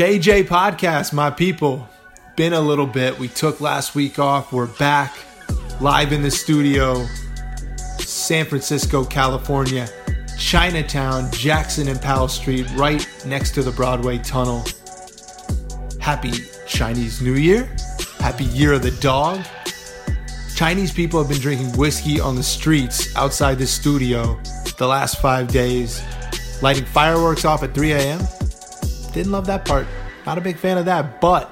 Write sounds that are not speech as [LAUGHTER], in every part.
KJ Podcast, my people. Been a little bit. We took last week off. We're back live in the studio, San Francisco, California, Chinatown, Jackson and Powell Street, right next to the Broadway Tunnel. Happy Chinese New Year. Happy Year of the Dog. Chinese people have been drinking whiskey on the streets outside the studio the last five days, lighting fireworks off at 3 a.m. Didn't love that part. Not a big fan of that, but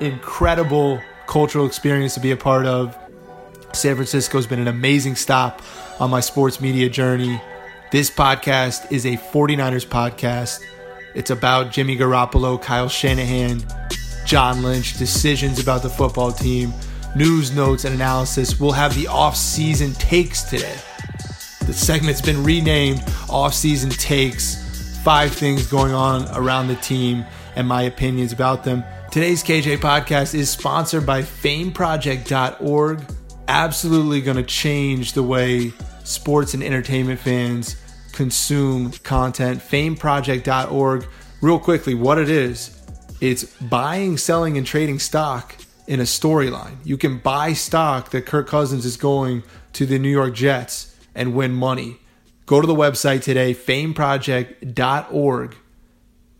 incredible cultural experience to be a part of. San Francisco's been an amazing stop on my sports media journey. This podcast is a 49ers podcast. It's about Jimmy Garoppolo, Kyle Shanahan, John Lynch, decisions about the football team, news notes and analysis. We'll have the off-season takes today. The segment's been renamed Off-Season Takes five things going on around the team and my opinions about them. Today's KJ podcast is sponsored by fameproject.org. Absolutely going to change the way sports and entertainment fans consume content. Fameproject.org. Real quickly, what it is it's buying, selling, and trading stock in a storyline. You can buy stock that Kirk Cousins is going to the New York Jets and win money. Go to the website today, fameproject.org.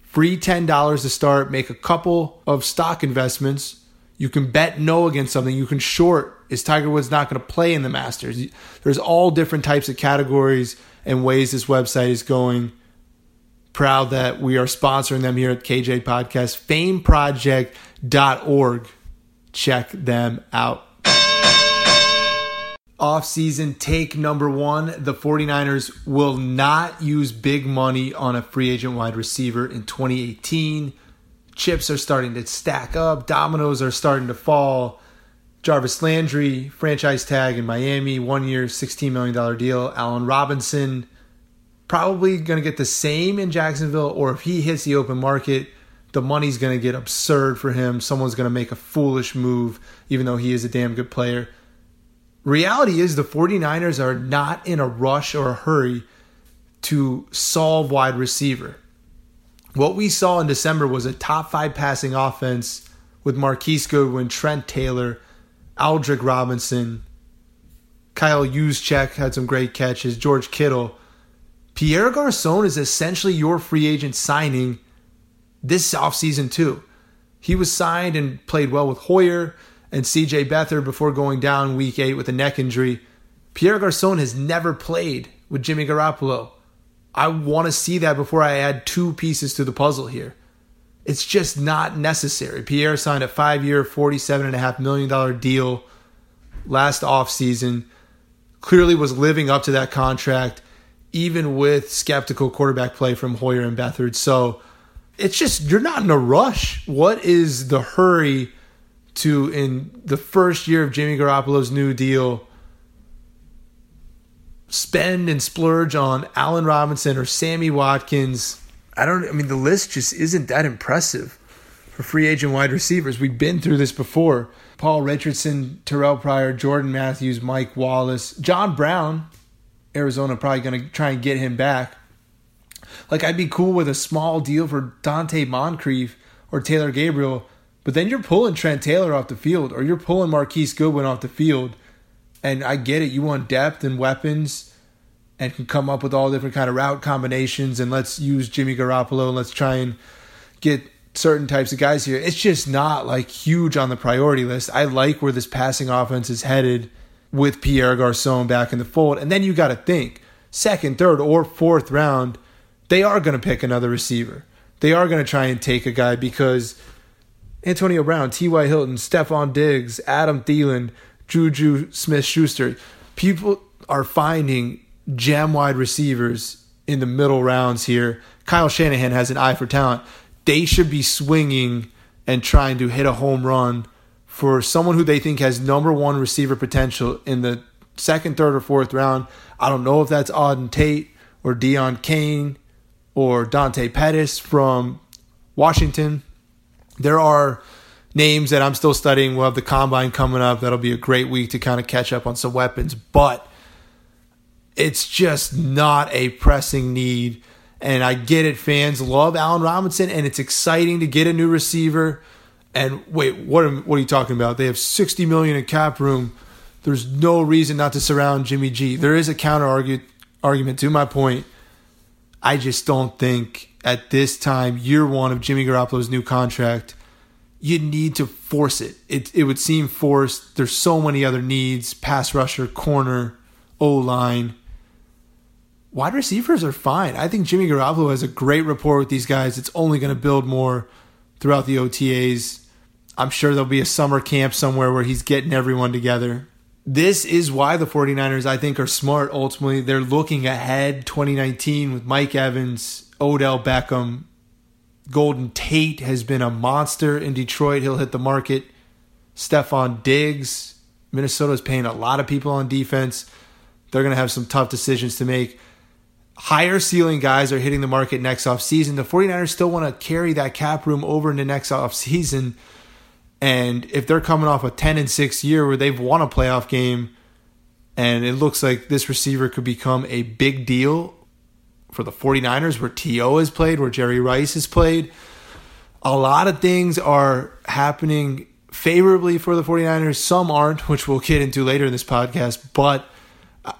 Free $10 to start. Make a couple of stock investments. You can bet no against something. You can short. Is Tiger Woods not going to play in the Masters? There's all different types of categories and ways this website is going. Proud that we are sponsoring them here at KJ Podcast. Fameproject.org. Check them out off-season take number one the 49ers will not use big money on a free agent wide receiver in 2018 chips are starting to stack up. Dominoes are starting to fall. Jarvis landry franchise tag in miami one year $16 million deal. Allen robinson probably going to get the same in jacksonville or if he hits the open market the money's going to get absurd for him. Someone's going to make a foolish move even though he is a damn good player Reality is the 49ers are not in a rush or a hurry to solve wide receiver. What we saw in December was a top five passing offense with Marquise Goodwin, Trent Taylor, Aldrick Robinson, Kyle Juszczyk had some great catches, George Kittle. Pierre Garcon is essentially your free agent signing this offseason, too. He was signed and played well with Hoyer and CJ Beathard before going down week eight with a neck injury. Pierre Garcon has never played with Jimmy Garoppolo. I want to see that before I add two pieces to the puzzle here. It's just not necessary. Pierre signed a five year, $47.5 million deal last offseason. Clearly was living up to that contract, even with skeptical quarterback play from Hoyer and Beathard. So it's just, you're not in a rush. What is the hurry to, in the first year of Jimmy Garoppolo's new deal, spend and splurge on Allen Robinson or Sammy Watkins? I don't, I mean, the list just isn't that impressive for free agent wide receivers. We've been through this before. Paul Richardson, Terrell Pryor, Jordan Matthews, Mike Wallace, John Brown. Arizona probably going to try and get him back. Like I'd be cool with a small deal for Donte Moncrief or Taylor Gabriel, but then you're pulling Trent Taylor off the field or you're pulling Marquise Goodwin off the field. And I get it, you want depth and weapons and can come up with all different kind of route combinations and let's use Jimmy Garoppolo and let's try and get certain types of guys here. It's just not like huge on the priority list. I like where this passing offense is headed with Pierre Garcon back in the fold. And then you got to think second, third, or fourth round, they are going to pick another receiver. They are going to try and take a guy because Antonio Brown, T.Y. Hilton, Stefon Diggs, Adam Thielen, Juju Smith Schuster, people are finding jam wide receivers in the middle rounds here. Kyle Shanahan has an eye for talent they should be swinging and trying to hit a home run for someone who they think has number one receiver potential in the second, third, or fourth round. I don't know if that's Auden Tate or Deon Cain or Dante Pettis from Washington. There are names that I'm still studying. We'll have the combine coming up. That'll be a great week to kind of catch up on some weapons, but it's just not a pressing need and I get it, fans love Allen Robinson, and it's exciting to get a new receiver. And wait, what are, what are you talking about? They have 60 million in cap room. There's no reason not to surround Jimmy G. There is a counter argument to my point. I just don't think at this time, year one of Jimmy Garoppolo's new contract, you need to force it. It it would seem forced. There's so many other needs: pass rusher, corner, O line wide receivers are fine. I think Jimmy Garoppolo has a great rapport with these guys. It's only going to build more throughout the OTAs. I'm sure there'll be a summer camp somewhere where he's getting everyone together. This is why the 49ers, I think, are smart ultimately. They're looking ahead 2019 with Mike Evans, Odell Beckham. Golden Tate has been a monster in Detroit. He'll hit the market. Stefon Diggs. Minnesota's paying a lot of people on defense. They're going to have some tough decisions to make higher ceiling guys are hitting the market next off season. The 49ers still want to carry that cap room over into next off season. And if they're coming off a 10 and 6 year where they've won a playoff game and it looks like this receiver could become a big deal for the 49ers where T.O. has played, where Jerry Rice has played, a lot of things are happening favorably for the 49ers. Some aren't, which we'll get into later in this podcast, but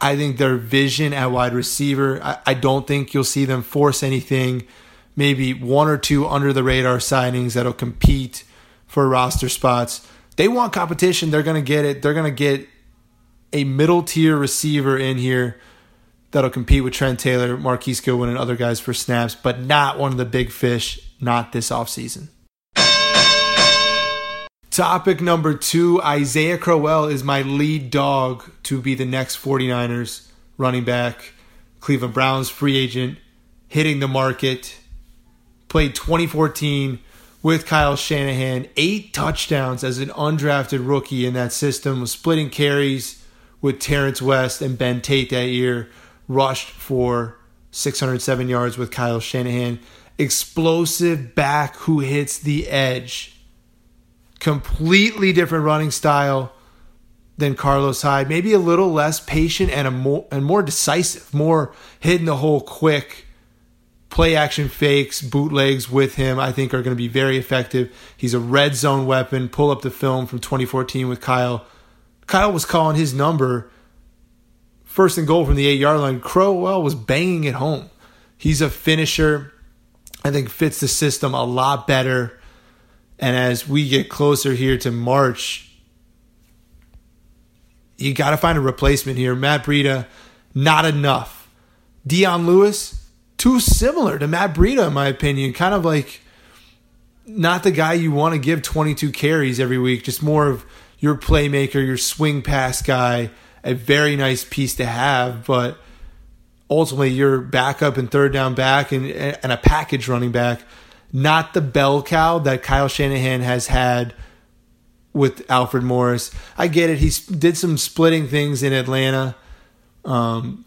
I think their vision at wide receiver, I, I don't think you'll see them force anything. Maybe one or two under the radar signings that'll compete for roster spots. They want competition. They're going to get it. They're going to get a middle tier receiver in here that'll compete with Trent Taylor, Marquise Goodwin, and other guys for snaps, but not one of the big fish, not this offseason. Topic number two Isaiah Crowell is my lead dog to be the next 49ers running back. Cleveland Browns free agent, hitting the market. Played 2014 with Kyle Shanahan, eight touchdowns as an undrafted rookie in that system, was splitting carries with Terrence West and Ben Tate that year, rushed for 607 yards with Kyle Shanahan. Explosive back who hits the edge completely different running style than Carlos Hyde. Maybe a little less patient and a more and more decisive, more hitting the hole quick, play action fakes, bootlegs with him, I think are going to be very effective. He's a red zone weapon. Pull up the film from 2014 with Kyle. Kyle was calling his number first and goal from the eight yard line. Crowell was banging it home. He's a finisher. I think fits the system a lot better. And as we get closer here to March, you got to find a replacement here. Matt Breida, not enough. Dion Lewis, too similar to Matt Breida, in my opinion. Kind of like not the guy you want to give 22 carries every week, just more of your playmaker, your swing pass guy, a very nice piece to have, but ultimately your backup and third down back and, and a package running back, not the bell cow that Kyle Shanahan has had with Alfred Morris. I get it. He did some splitting things in Atlanta. Um,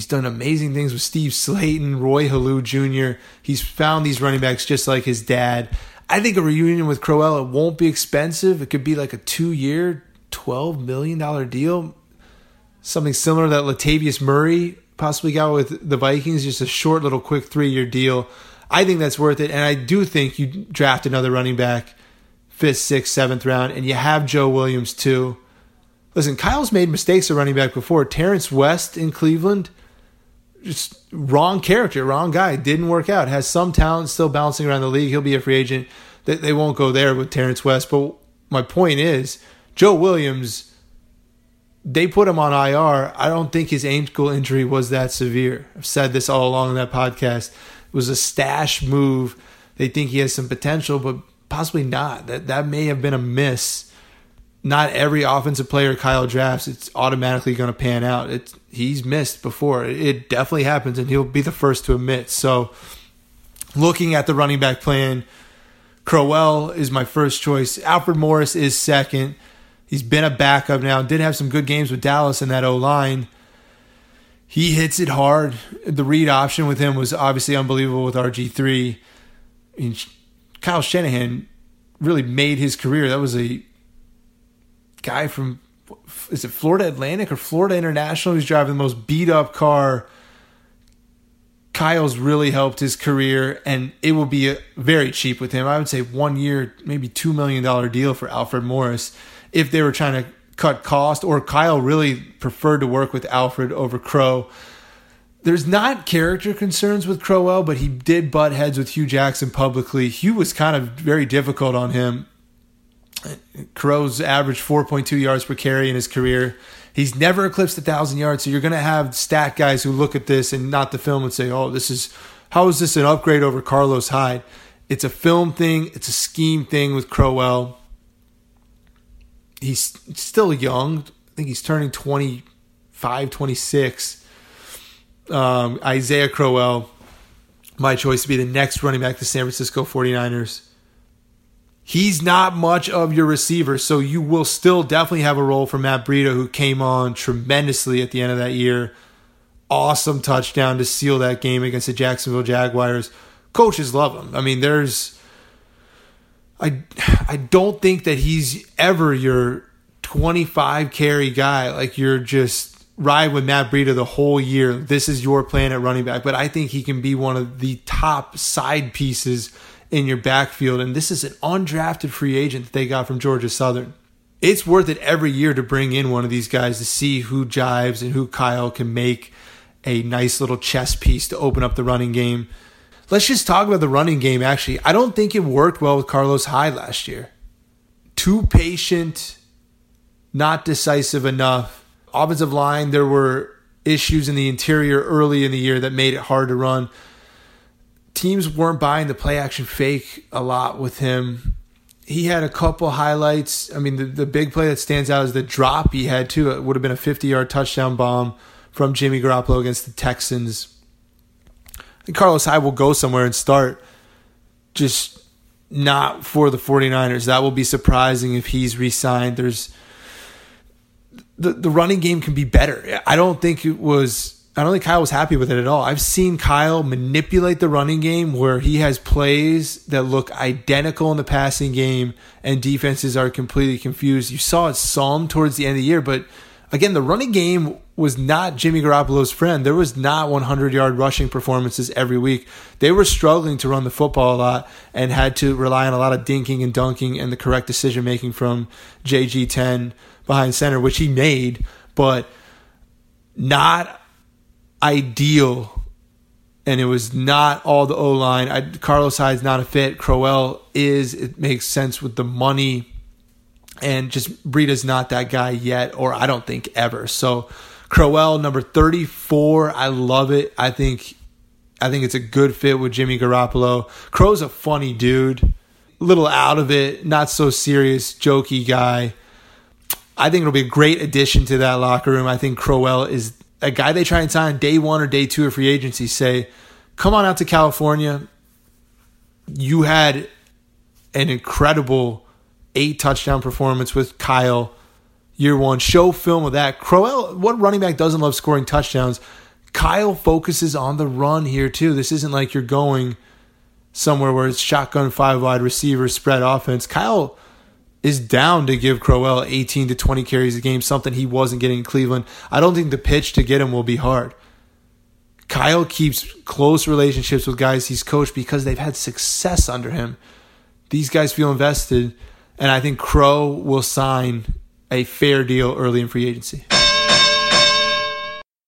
he's done amazing things with Steve Slaton, Roy Helu Jr. He's found these running backs just like his dad. I think a reunion with Crowell it won't be expensive. It could be like a two year, twelve million dollar deal, something similar that Latavius Murray possibly got with the Vikings. Just a short little quick three year deal. I think that's worth it, and I do think you draft another running back, fifth, sixth, seventh round, and you have Joe Williams too. Listen, Kyle's made mistakes at running back before. Terrence West in Cleveland just wrong character, wrong guy. Didn't work out. Has some talent, still bouncing around the league. He'll be a free agent. They, they won't go there with Terrence West. But my point is, Joe Williams, they put him on IR. I don't think his ankle injury was that severe. I've said this all along in that podcast. It was a stash move. They think he has some potential, but possibly not. That that may have been a miss not every offensive player Kyle drafts it's automatically going to pan out. It's he's missed before. It definitely happens, and he'll be the first to admit. So, looking at the running back plan, Crowell is my first choice. Alfred Morris is second. He's been a backup now. Did have some good games with Dallas in that O line. He hits it hard. The read option with him was obviously unbelievable with RG three. Kyle Shanahan really made his career. That was a guy from is it Florida Atlantic or Florida International who's driving the most beat up car. Kyle's really helped his career, and it will be very cheap with him. I would say one year, maybe two million dollar deal for Alfred Morris if they were trying to cut cost, or Kyle really preferred to work with Alfred over Crow. There's not character concerns with Crowell, but he did butt heads with Hue Jackson publicly. Hue was kind of very difficult on him Crow's averaged 4.2 yards per carry in his career. He's never eclipsed a thousand yards. So you're going to have stat guys who look at this and not the film and say, "Oh, this is how is this an upgrade over Carlos Hyde?" It's a film thing. It's a scheme thing with Crowell. He's still young. I think he's turning 25, 26. Um, Isaiah Crowell, my choice to be the next running back to San Francisco 49ers he's not much of your receiver, so you will still definitely have a role for Matt Breida, who came on tremendously at the end of that year. Awesome touchdown to seal that game against the Jacksonville Jaguars. Coaches love him. I mean, there's I I don't think that he's ever your 25 carry guy. Like you're just ride with Matt Breida the whole year. This is your plan at running back. But I think he can be one of the top side pieces in your backfield. And this is an undrafted free agent that they got from Georgia Southern. It's worth it every year to bring in one of these guys to see who jives and who Kyle can make a nice little chess piece to open up the running game. Let's just talk about the running game, actually. I don't think it worked well with Carlos Hyde last year. Too patient, not decisive enough. Offensive line, there were issues in the interior early in the year that made it hard to run teams weren't buying the play action fake a lot with him. He had a couple highlights. I mean, the, the big play that stands out is the drop he had too. It would have been a 50 yard touchdown bomb from Jimmy Garoppolo against the Texans. Think Carlos Hyde will go somewhere and start, just not for the 49ers. That will be surprising if he's re signed. There's the, the running game can be better. I don't think it was I don't think Kyle was happy with it at all. I've seen Kyle manipulate the running game where he has plays that look identical in the passing game and defenses are completely confused. You saw it some towards the end of the year, but again, the running game was not Jimmy Garoppolo's friend. There was not 100 yard rushing performances every week. They were struggling to run the football a lot and had to rely on a lot of dinking and dunking and the correct decision making from JG10 behind center, which he made, but not ideal. And it was not all the O line. Carlos Hyde's not a fit. Crowell is. It makes sense with the money and just Breida's not that guy yet, or I don't think ever. So Crowell, number 34, I love it. I think I think it's a good fit with Jimmy Garoppolo. Crow's a funny dude. A little out of it, not so serious, jokey guy. I think it'll be a great addition to that locker room. I think Crowell is a guy they try and sign day one or day two of free agency. Say, come on out to California. You had an incredible eight touchdown performance with Kyle year one. Show film of that. Crowell, what running back doesn't love scoring touchdowns? Kyle focuses on the run here too. This isn't like you're going somewhere where it's shotgun five wide receiver spread offense. Kyle is down to give Crowell 18 to 20 carries a game, something he wasn't getting in Cleveland. I don't think the pitch to get him will be hard. Kyle keeps close relationships with guys he's coached because they've had success under him. These guys feel invested. And I think Crow will sign a fair deal early in free agency.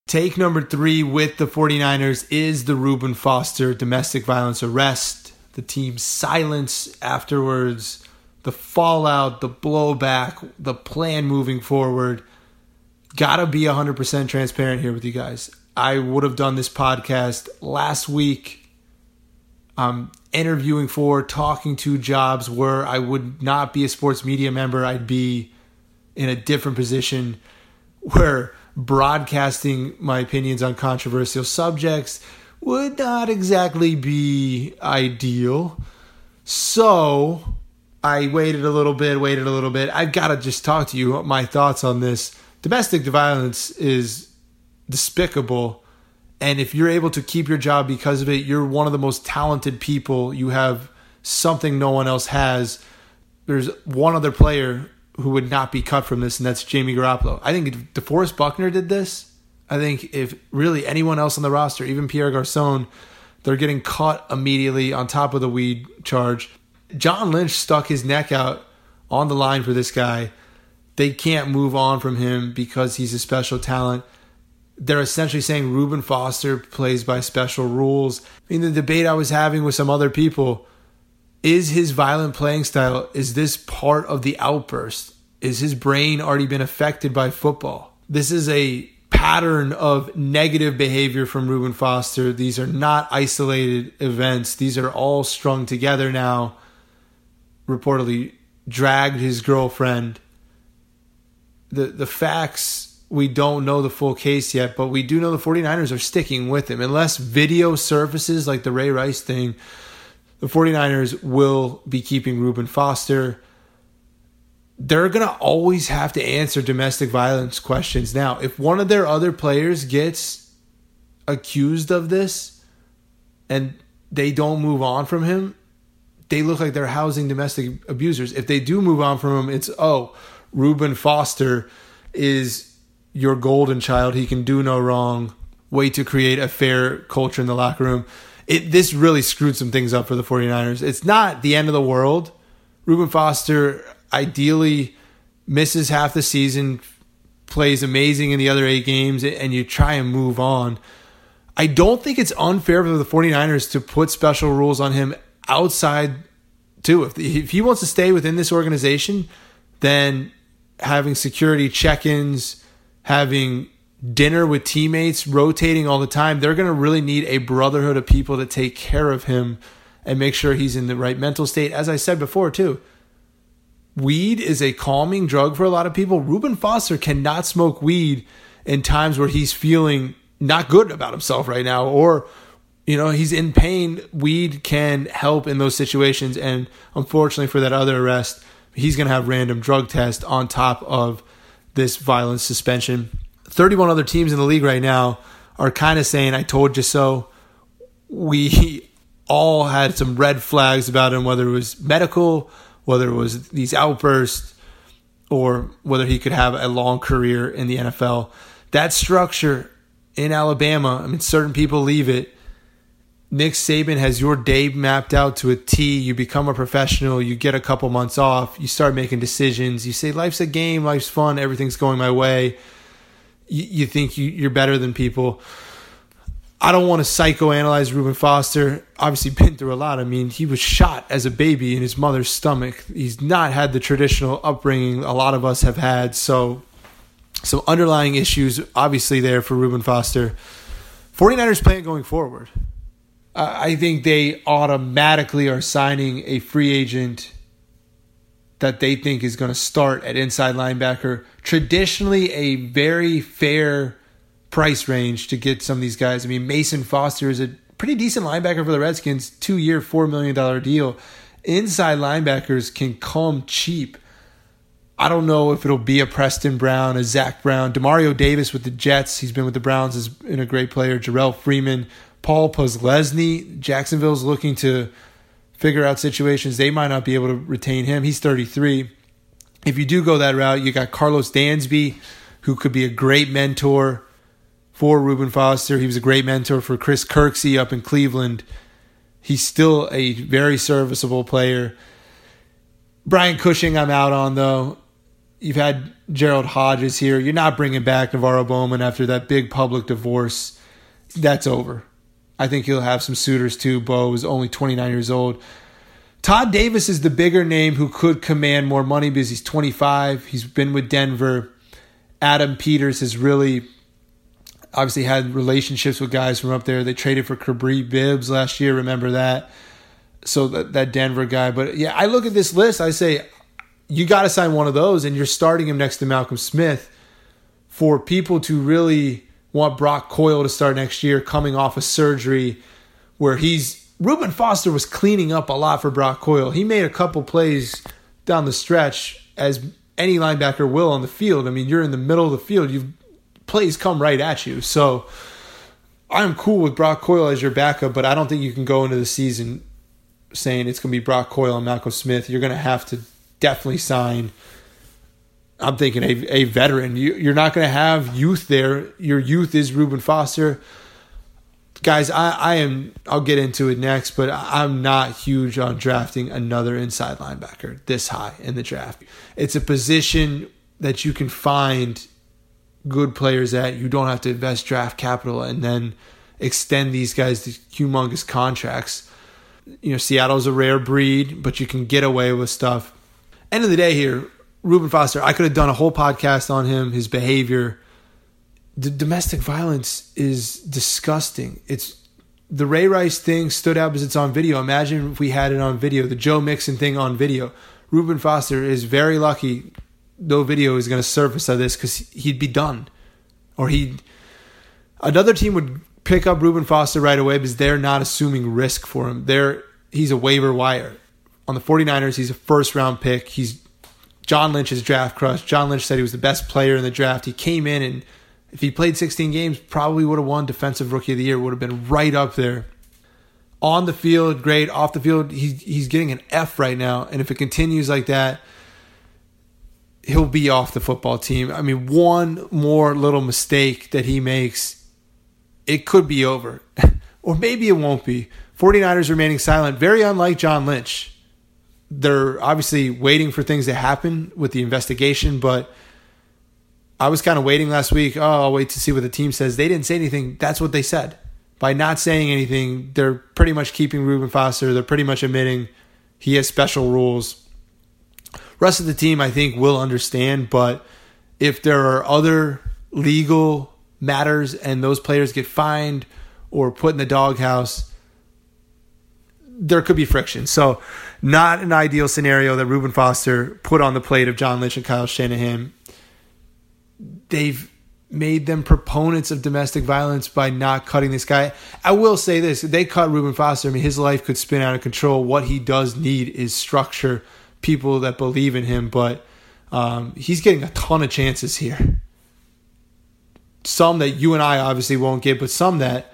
Take number three with the 49ers is the Reuben Foster domestic violence arrest. The team's silence afterwards, the fallout, the blowback, the plan moving forward. Gotta be 100% transparent here with you guys. I would have done this podcast last week. I'm interviewing for, talking to jobs where I would not be a sports media member. I'd be in a different position where broadcasting my opinions on controversial subjects would not exactly be ideal. So I waited a little bit, waited a little bit. I've got to just talk to you my thoughts on this. Domestic violence is despicable and if you're able to keep your job because of it, you're one of the most talented people. You have something no one else has. There's one other player who would not be cut from this, and that's Jimmy Garoppolo. I think if DeForest Buckner did this, I think if really anyone else on the roster, even Pierre Garcon, they're getting caught immediately on top of the weed charge. John Lynch stuck his neck out on the line for this guy. They can't move on from him because he's a special talent they're essentially saying Reuben Foster plays by special rules. I mean, the debate I was having with some other people is his violent playing style, is this part of the outburst? Is his brain already been affected by football? This is a pattern of negative behavior from Reuben Foster. These are not isolated events, these are all strung together now. Reportedly dragged his girlfriend. The the facts we don't know the full case yet, but we do know the 49ers are sticking with him. Unless video surfaces like the Ray Rice thing, the 49ers will be keeping Reuben Foster. They're going to always have to answer domestic violence questions. Now, if one of their other players gets accused of this and they don't move on from him, they look like they're housing domestic abusers. If they do move on from him, it's, oh, Reuben Foster is your golden child. He can do no wrong. Way to create a fair culture in the locker room. It this really screwed some things up for the 49ers. It's not the end of the world. Reuben Foster ideally misses half the season, plays amazing in the other eight games, and you try and move on. I don't think it's unfair for the 49ers to put special rules on him outside too. If, if he wants to stay within this organization, then having security check-ins, having dinner with teammates, rotating all the time, they're going to really need a brotherhood of people to take care of him and make sure he's in the right mental state. As I said before, too, weed is a calming drug for a lot of people. Reuben Foster cannot smoke weed in times where he's feeling not good about himself right now or you know he's in pain weed can help in those situations and unfortunately for that other arrest he's going to have random drug test on top of this violence suspension. 31 other teams in the league right now are kind of saying, I told you so. We [LAUGHS] all had some red flags about him, whether it was medical, whether it was these outbursts, or whether he could have a long career in the NFL. That structure in Alabama, I mean, certain people leave it. Nick Saban has your day mapped out to a T. You become a professional. You get a couple months off. You start making decisions. You say, life's a game. Life's fun. Everything's going my way. You, you think you, you're better than people. I don't want to psychoanalyze Reuben Foster. Obviously, been through a lot. I mean, he was shot as a baby in his mother's stomach. He's not had the traditional upbringing a lot of us have had. So, some underlying issues obviously there for Reuben Foster. 49ers plan going forward. I think they automatically are signing a free agent that they think is going to start at inside linebacker. Traditionally, a very fair price range to get some of these guys. I mean, Mason Foster is a pretty decent linebacker for the Redskins, two year, $4 million deal. Inside linebackers can come cheap. I don't know if it'll be a Preston Brown, a Zach Brown, Demario Davis with the Jets. He's been with the Browns, been a great player. Jerrell Freeman Paul Posluszny. Jacksonville's looking to figure out situations. They might not be able to retain him. He's 33. If you do go that route, you got Karlos Dansby, who could be a great mentor for Reuben Foster. He was a great mentor for Chris Kirksey up in Cleveland. He's still a very serviceable player. Brian Cushing, I'm out on though. You've had Gerald Hodges here. You're not bringing back NaVorro Bowman after that big public divorce. That's over. I think he'll have some suitors too. Bo is only 29 years old. Todd Davis is the bigger name who could command more money because he's 25. He's been with Denver. Adam Peters has really obviously had relationships with guys from up there. They traded for Kapri Bibbs last year. Remember that? So that, that Denver guy. But yeah, I look at this list. I say you got to sign one of those, and you're starting him next to Malcolm Smith for people to really want Brock Coyle to start next year coming off a of surgery where he's Reuben Foster was cleaning up a lot for Brock Coyle. He made a couple plays down the stretch as any linebacker will on the field. I mean, you're in the middle of the field, you plays come right at you. So I'm cool with Brock Coyle as your backup, but I don't think you can go into the season saying it's going to be Brock Coyle and Malcolm Smith. You're going to have to definitely sign I'm thinking a, a veteran. You, you're not going to have youth there. Your youth is Reuben Foster. Guys, I, I am, I'll get into it next, but I'm not huge on drafting another inside linebacker this high in the draft. It's a position that you can find good players at. You don't have to invest draft capital and then extend these guys to humongous contracts. You know, Seattle's a rare breed, but you can get away with stuff. End of the day here, Reuben Foster, I could have done a whole podcast on him, his behavior. The domestic violence is disgusting. It's the Ray Rice thing stood out because it's on video. Imagine if we had it on video, the Joe Mixon thing on video. Reuben Foster is very lucky no video is going to surface of this because he'd be done. Or he'd another team would pick up Reuben Foster right away because they're not assuming risk for him. They're he's a waiver wire. On the 49ers, he's a first round pick. He's John Lynch's draft crush. John Lynch said he was the best player in the draft. He came in and if he played 16 games, probably would have won Defensive Rookie of the Year. Would have been right up there. On the field, great. Off the field, he's he's getting an F right now. And if it continues like that, he'll be off the football team. I mean, one more little mistake that he makes, it could be over. [LAUGHS] or maybe it won't be. 49ers remaining silent, very unlike John Lynch they're obviously waiting for things to happen with the investigation, but I was kind of waiting last week. Oh, I'll wait to see what the team says. They didn't say anything. That's what they said. By not saying anything, they're pretty much keeping Reuben Foster. They're pretty much admitting he has special rules. Rest of the team, I think, will understand, but if there are other legal matters and those players get fined or put in the doghouse, there could be friction. So not an ideal scenario that Reuben Foster put on the plate of John Lynch and Kyle Shanahan. They've made them proponents of domestic violence by not cutting this guy. I will say this: they cut Reuben Foster. I mean, his life could spin out of control. What he does need is structure, people that believe in him. But um, he's getting a ton of chances here. Some that you and I obviously won't get, but some that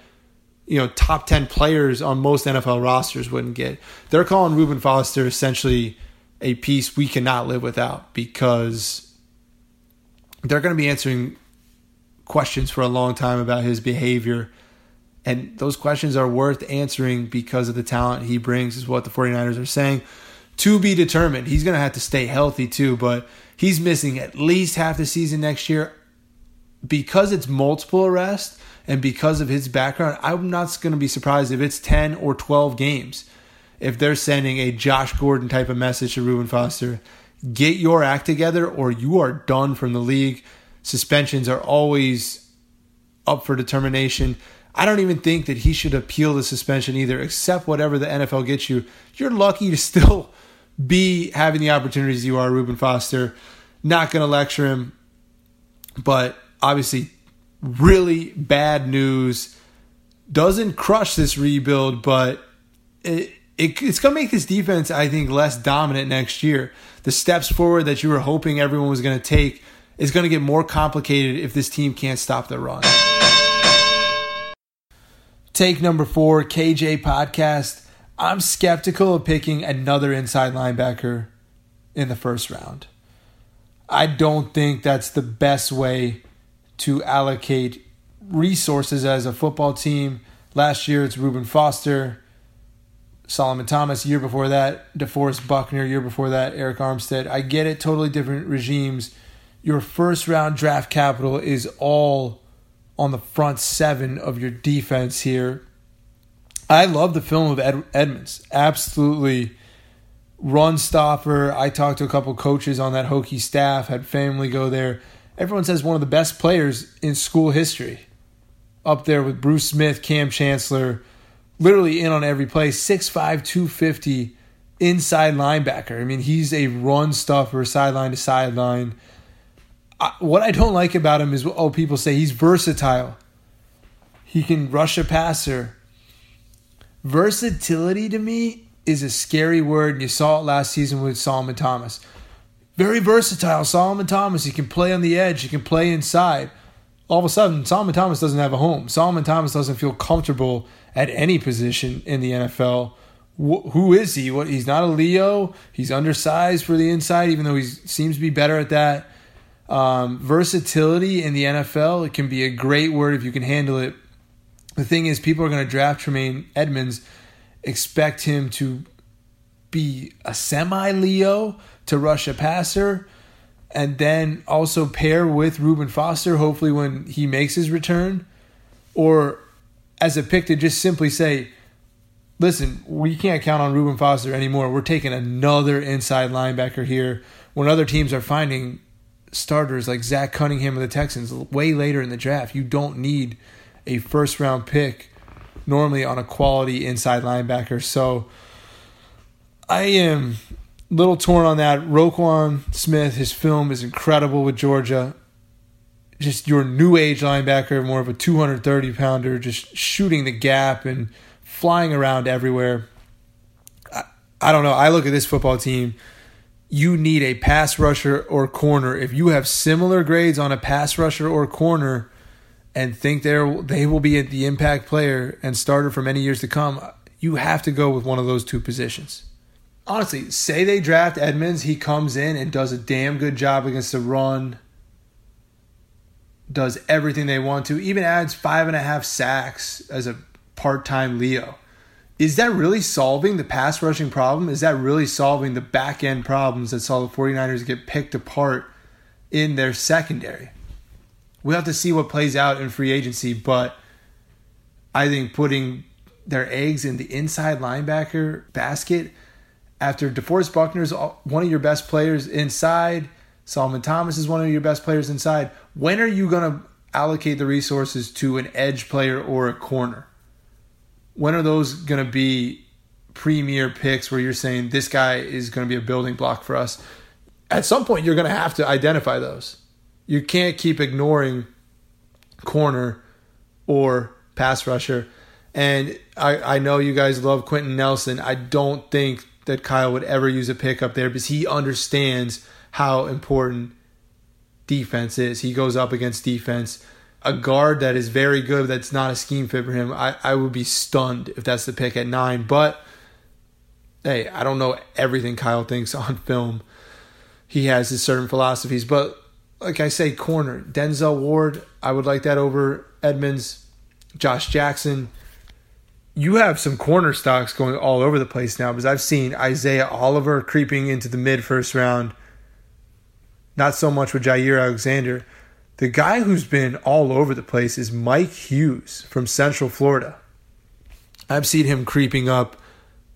you know top 10 players on most NFL rosters wouldn't get. They're calling Reuben Foster essentially a piece we cannot live without because they're going to be answering questions for a long time about his behavior. And those questions are worth answering because of the talent he brings, is what the 49ers are saying. To be determined. He's going to have to stay healthy too, but he's missing at least half the season next year. Because it's multiple arrests and because of his background, I'm not going to be surprised if it's 10 or 12 games. If they're sending a Josh Gordon type of message to Reuben Foster, get your act together or you are done from the league. Suspensions are always up for determination. I don't even think that he should appeal the suspension either, except whatever the NFL gets you. You're lucky to still [LAUGHS] be having the opportunities you are, Reuben Foster. Not going to lecture him, but obviously, really bad news. Doesn't crush this rebuild, but it, it, it's going to make this defense, I think, less dominant next year. The steps forward that you were hoping everyone was going to take is going to get more complicated if this team can't stop the run. Take number four, KJ Podcast. I'm skeptical of picking another inside linebacker in the first round. I don't think that's the best way to allocate resources as a football team. Last year, it's Reuben Foster. Solomon Thomas, year before that, DeForest Buckner, year before that, Arik Armstead. I get it, totally different regimes. Your first round draft capital is all on the front seven of your defense here. I love the film of Ed- Edmunds. Absolutely run stopper. I talked to a couple coaches on that Hokie staff, had family go there. Everyone says one of the best players in school history. Up there with Bruce Smith, Kam Chancellor, literally in on every play. 6'5, 250 inside linebacker. I mean, he's a run stuffer, sideline to sideline. what I don't like about him is, oh, people say he's versatile. He can rush a passer. Versatility to me is a scary word, and you saw it last season with Solomon Thomas. Very versatile, Solomon Thomas. He can play on the edge, he can play inside. All of a sudden, Solomon Thomas doesn't have a home. Solomon Thomas doesn't feel comfortable at any position in the NFL. who is he? What he's not a Leo. He's undersized for the inside, even though he seems to be better at that. Um, versatility in the NFL it can be a great word if you can handle it. The thing is, people are going to draft Tremaine Edmunds, expect him to be a semi Leo to rush a passer, and then also pair with Reuben Foster, hopefully when he makes his return, or as a pick to just simply say, listen, we can't count on Reuben Foster anymore. We're taking another inside linebacker here when other teams are finding starters like Zach Cunningham of the Texans way later in the draft. You don't need a first round pick normally on a quality inside linebacker. So I am little torn on that. Roquan Smith, his film is incredible with Georgia just your new age linebacker, more of a 230 pounder, just shooting the gap and flying around everywhere. I, I don't know. I look at this football team. You need a pass rusher or corner. If you have similar grades on a pass rusher or corner and think they're, they will be the impact player and starter for many years to come, you have to go with one of those two positions. Honestly, say they draft Edmunds, he comes in and does a damn good job against the run does everything they want to, even adds five and a half sacks as a part time Leo. Is that really solving the pass rushing problem? Is that really solving the back end problems that saw the 49ers get picked apart in their secondary? We'll have to see what plays out in free agency, but I think putting their eggs in the inside linebacker basket after DeForest Buckner is uh, one of your best players inside Solomon Thomas is one of your best players inside. When are you going to allocate the resources to an edge player or a corner? When are those going to be premier picks where you're saying this guy is going to be a building block for us? At some point, you're going to have to identify those. You can't keep ignoring corner or pass rusher. And I, I know you guys love Quenton Nelson. I don't think that Kyle would ever use a pick up there because he understands – how important defense is. He goes up against defense. A guard that is very good, that's not a scheme fit for him. I, I would be stunned if that's the pick at nine. But hey, I don't know everything Kyle thinks on film. He has his certain philosophies. But like I say, corner. Denzel Ward, I would like that over Edmunds. Josh Jackson. You have some corner stocks going all over the place now because I've seen Isaiah Oliver creeping into the mid first round. Not so much with Jaire Alexander. The guy who's been all over the place is Mike Hughes from Central Florida. I've seen him creeping up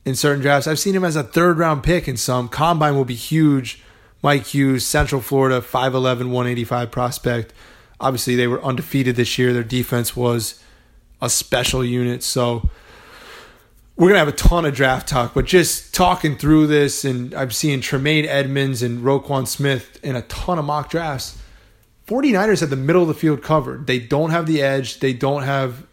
in certain drafts. I've seen him as a third round pick in some. Combine will be huge. Mike Hughes, Central Florida, 5'11, 185 prospect. Obviously, they were undefeated this year. Their defense was a special unit. So we're to have a ton of draft talk, but just talking through this, and I'm seeing Tremaine Edmunds and Roquan Smith in a ton of mock drafts. 49ers have the middle of the field covered. They don't have the edge, they don't have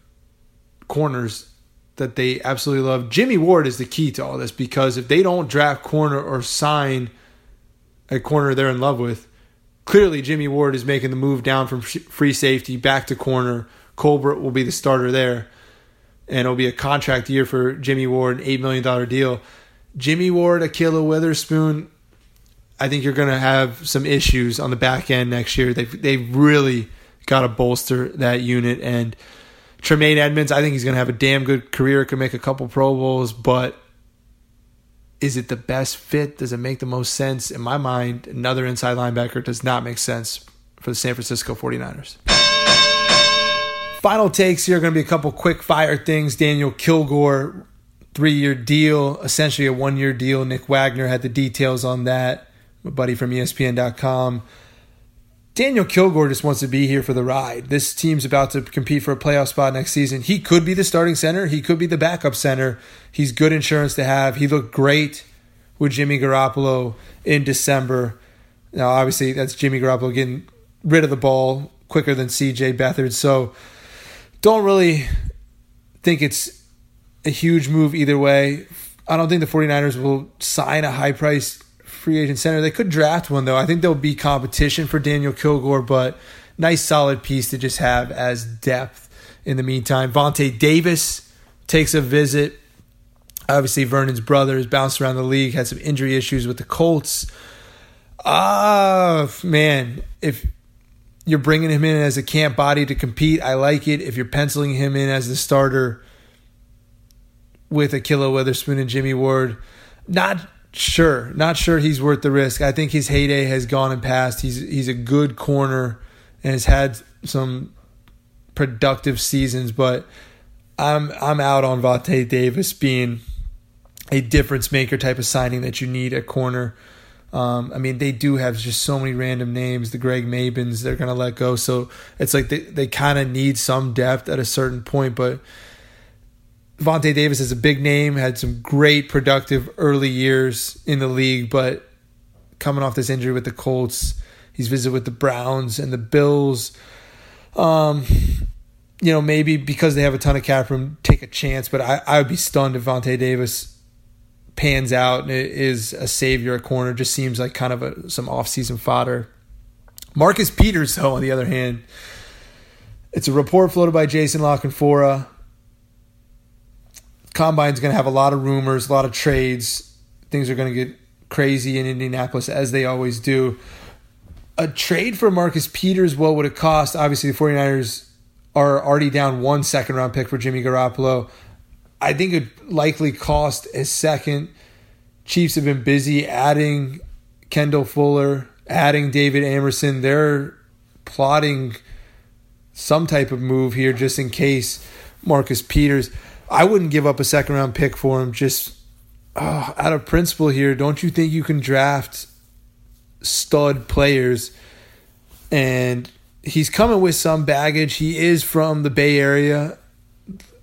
corners that they absolutely love. Jimmy Ward is the key to all this because if they don't draft corner or sign a corner they're in love with, clearly Jimmy Ward is making the move down from free safety back to corner. Colbert will be the starter there, and it'll be a contract year for Jimmy Ward, an $8 million deal. Jimmy Ward, Ahkello Witherspoon, I think you're going to have some issues on the back end next year. They've, they've really got to bolster that unit. And Tremaine Edmunds, I think he's going to have a damn good career, can make a couple Pro Bowls, but is it the best fit? Does it make the most sense? In my mind, another inside linebacker does not make sense for the San Francisco 49ers. Final takes here are going to be a couple quick fire things. Daniel Kilgore, three year deal, essentially a one year deal. Nick Wagoner had the details on that. My buddy from ESPN.com. Daniel Kilgore just wants to be here for the ride. This team's about to compete for a playoff spot next season. He could be the starting center. He could be the backup center. He's good insurance to have. He looked great with Jimmy Garoppolo in December. Now, obviously, that's Jimmy Garoppolo getting rid of the ball quicker than CJ Beathard. So, don't really think it's a huge move either way. I don't think the 49ers will sign a high priced free agent center. They could draft one though. I think there'll be competition for Daniel Kilgore, but nice solid piece to just have as depth. In the meantime, Vontae Davis takes a visit. Obviously, Vernon's brother has bounced around the league, had some injury issues with the Colts. Ah, uh, man, if you're bringing him in as a camp body to compete, I like it. If you're penciling him in as the starter with Ahkello Witherspoon and Jimmy Ward, not Sure, not sure he's worth the risk. I think his heyday has gone and passed. He's he's a good corner and has had some productive seasons, but I'm I'm out on Vontae Davis being a difference maker type of signing that you need at corner. Um, I mean, they do have just so many random names. The Greg Mabins they're gonna let go, so it's like they they kind of need some depth at a certain point, but Vontae Davis is a big name, had some great productive early years in the league, but coming off this injury with the Colts, he's visited with the Browns and the Bills. Um, you know, maybe because they have a ton of cap room, take a chance, but I, I would be stunned if Vontae Davis pans out and is a savior at corner. Just seems like kind of a, some offseason fodder. Marcus Peters, though, on the other hand, it's a report floated by Jason La Canfora combine's going to have a lot of rumors, a lot of trades. Things are going to get crazy in Indianapolis as they always do. A trade for Marcus Peters, what would it cost? Obviously, the 49ers are already down one second round pick for Jimmy Garoppolo. I think it likely cost a second. Chiefs have been busy adding Kendall Fuller, adding David Amerson. They're plotting some type of move here just in case Marcus Peters. I wouldn't give up a second round pick for him just oh, out of principle here. Don't you think you can draft stud players? And he's coming with some baggage. He is from the Bay Area.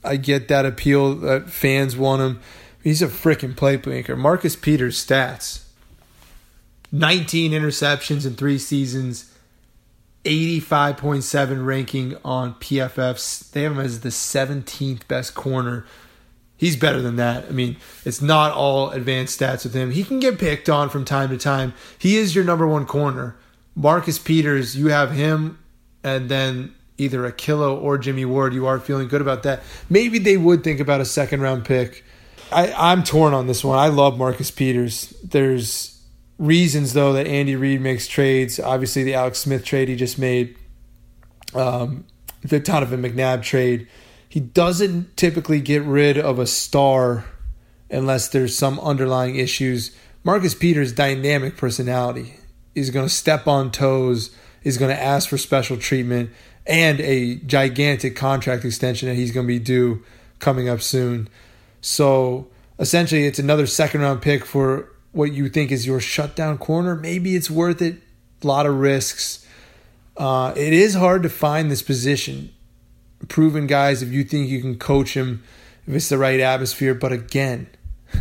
I get that appeal that fans want him. He's a freaking playmaker. Marcus Peters stats 19 interceptions in three seasons, 85.7 ranking on PFFs. They have him as the 17th best corner. He's better than that. I mean, it's not all advanced stats with him. He can get picked on from time to time. He is your number one corner. Marcus Peters, you have him, and then either Ahkello or Jimmy Ward. You are feeling good about that. Maybe they would think about a second round pick. I, I'm torn on this one. I love Marcus Peters. There's reasons though that Andy Reid makes trades. Obviously, the Alex Smith trade he just made, um, the Donovan McNabb trade. He doesn't typically get rid of a star unless there's some underlying issues. Marcus Peters' dynamic personality is going to step on toes, is going to ask for special treatment, and a gigantic contract extension that he's going to be due coming up soon. So essentially, it's another second round pick for what you think is your shutdown corner. Maybe it's worth it. A lot of risks. Uh, it is hard to find this position. Proven guys, if you think you can coach him, if it's the right atmosphere. But again, [LAUGHS]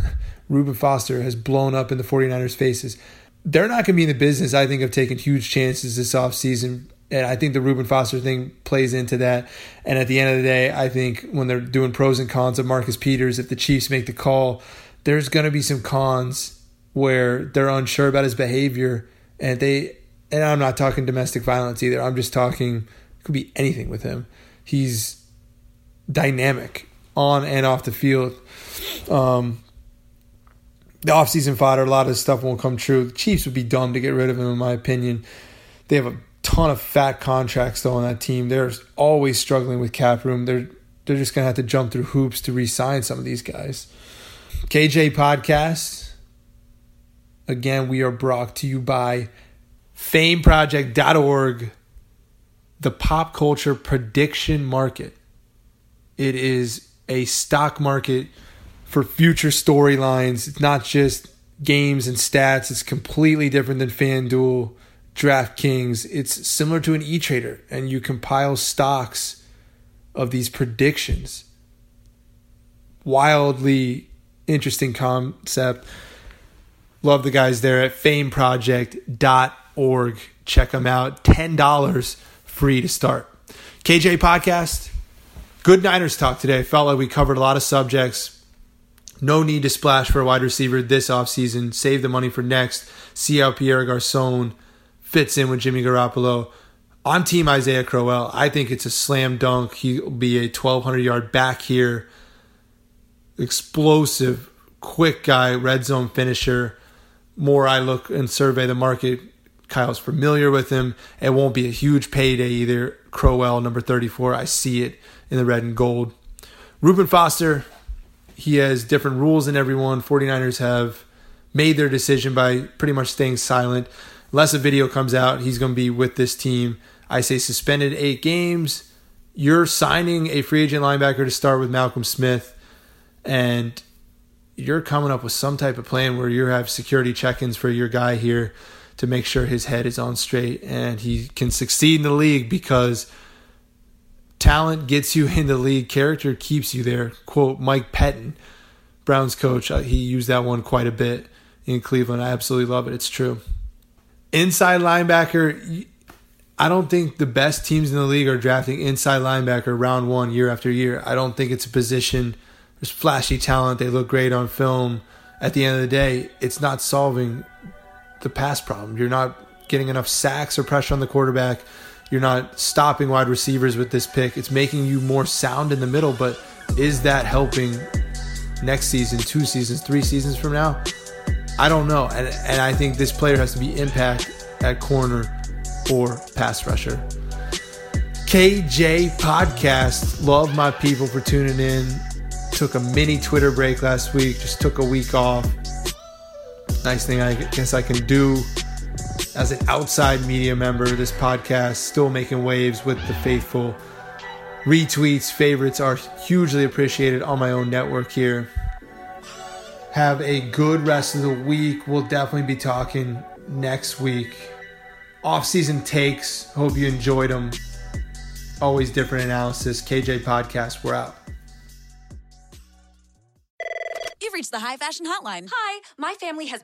Reuben Foster has blown up in the 49ers' faces. They're not going to be in the business, I think, of taking huge chances this offseason. And I think the Reuben Foster thing plays into that. And at the end of the day, I think when they're doing pros and cons of Marcus Peters, if the Chiefs make the call, there's going to be some cons where they're unsure about his behavior. And they, and I'm not talking domestic violence either. I'm just talking, it could be anything with him. He's dynamic on and off the field. Um, the offseason fodder, a lot of stuff won't come true. The Chiefs would be dumb to get rid of him, in my opinion. They have a ton of fat contracts though on that team. They're always struggling with cap room. They're they're just gonna have to jump through hoops to re-sign some of these guys. KJ Podcast. Again, we are brought to you by fameproject.org, the pop culture prediction market. It is a stock market for future storylines. It's not just games and stats. It's completely different than FanDuel, DraftKings. It's similar to an e trader, and you compile stocks of these predictions. Wildly interesting concept. Love the guys there at fameproject.org. Check them out. $10 free to start. KJ Podcast. Good Niners talk today. Felt like we covered a lot of subjects no need to splash for a wide receiver this offseason. Save the money for next. See how Pierre Garcon fits in with Jimmy Garoppolo. On team Isaiah Crowell, I think it's a slam dunk. He'll be a 1,200 yard back here. Explosive, quick guy, red zone finisher. More I look and survey the market, Kyle's familiar with him. It won't be a huge payday either. Crowell, number 34, I see it in the red and gold. Reuben Foster, he has different rules than everyone. 49ers have made their decision by pretty much staying silent. Unless a video comes out, he's going to be with this team. I say suspended eight games. You're signing a free agent linebacker to start with Malcolm Smith, and you're coming up with some type of plan where you have security check ins for your guy here to make sure his head is on straight and he can succeed in the league because talent gets you [LAUGHS] in the league, character keeps you there. Quote Mike Pettine, Browns coach. Uh, he used that one quite a bit in Cleveland. I absolutely love it. It's true. Inside linebacker, I don't think the best teams in the league are drafting inside linebacker round one year after year. I don't think it's a position. There's flashy talent. They look great on film. At the end of the day, it's not solving the pass problem. You're not getting enough sacks or pressure on the quarterback. You're not stopping wide receivers with this pick. It's making you more sound in the middle, but is that helping next season, two seasons, three seasons from now? I don't know. And, and I think this player has to be impact at corner or pass rusher. KJ Podcast. Love my people for tuning in. Took a mini Twitter break last week, just took a week off. Nice thing I guess I can do as an outside media member, this podcast still making waves with the faithful. Retweets, favorites are hugely appreciated on my own network here. Have a good rest of the week. We'll definitely be talking next week. Off season takes. Hope you enjoyed them. Always different analysis. KJ Podcast, we're out. You've reached the high fashion hotline. Hi, my family has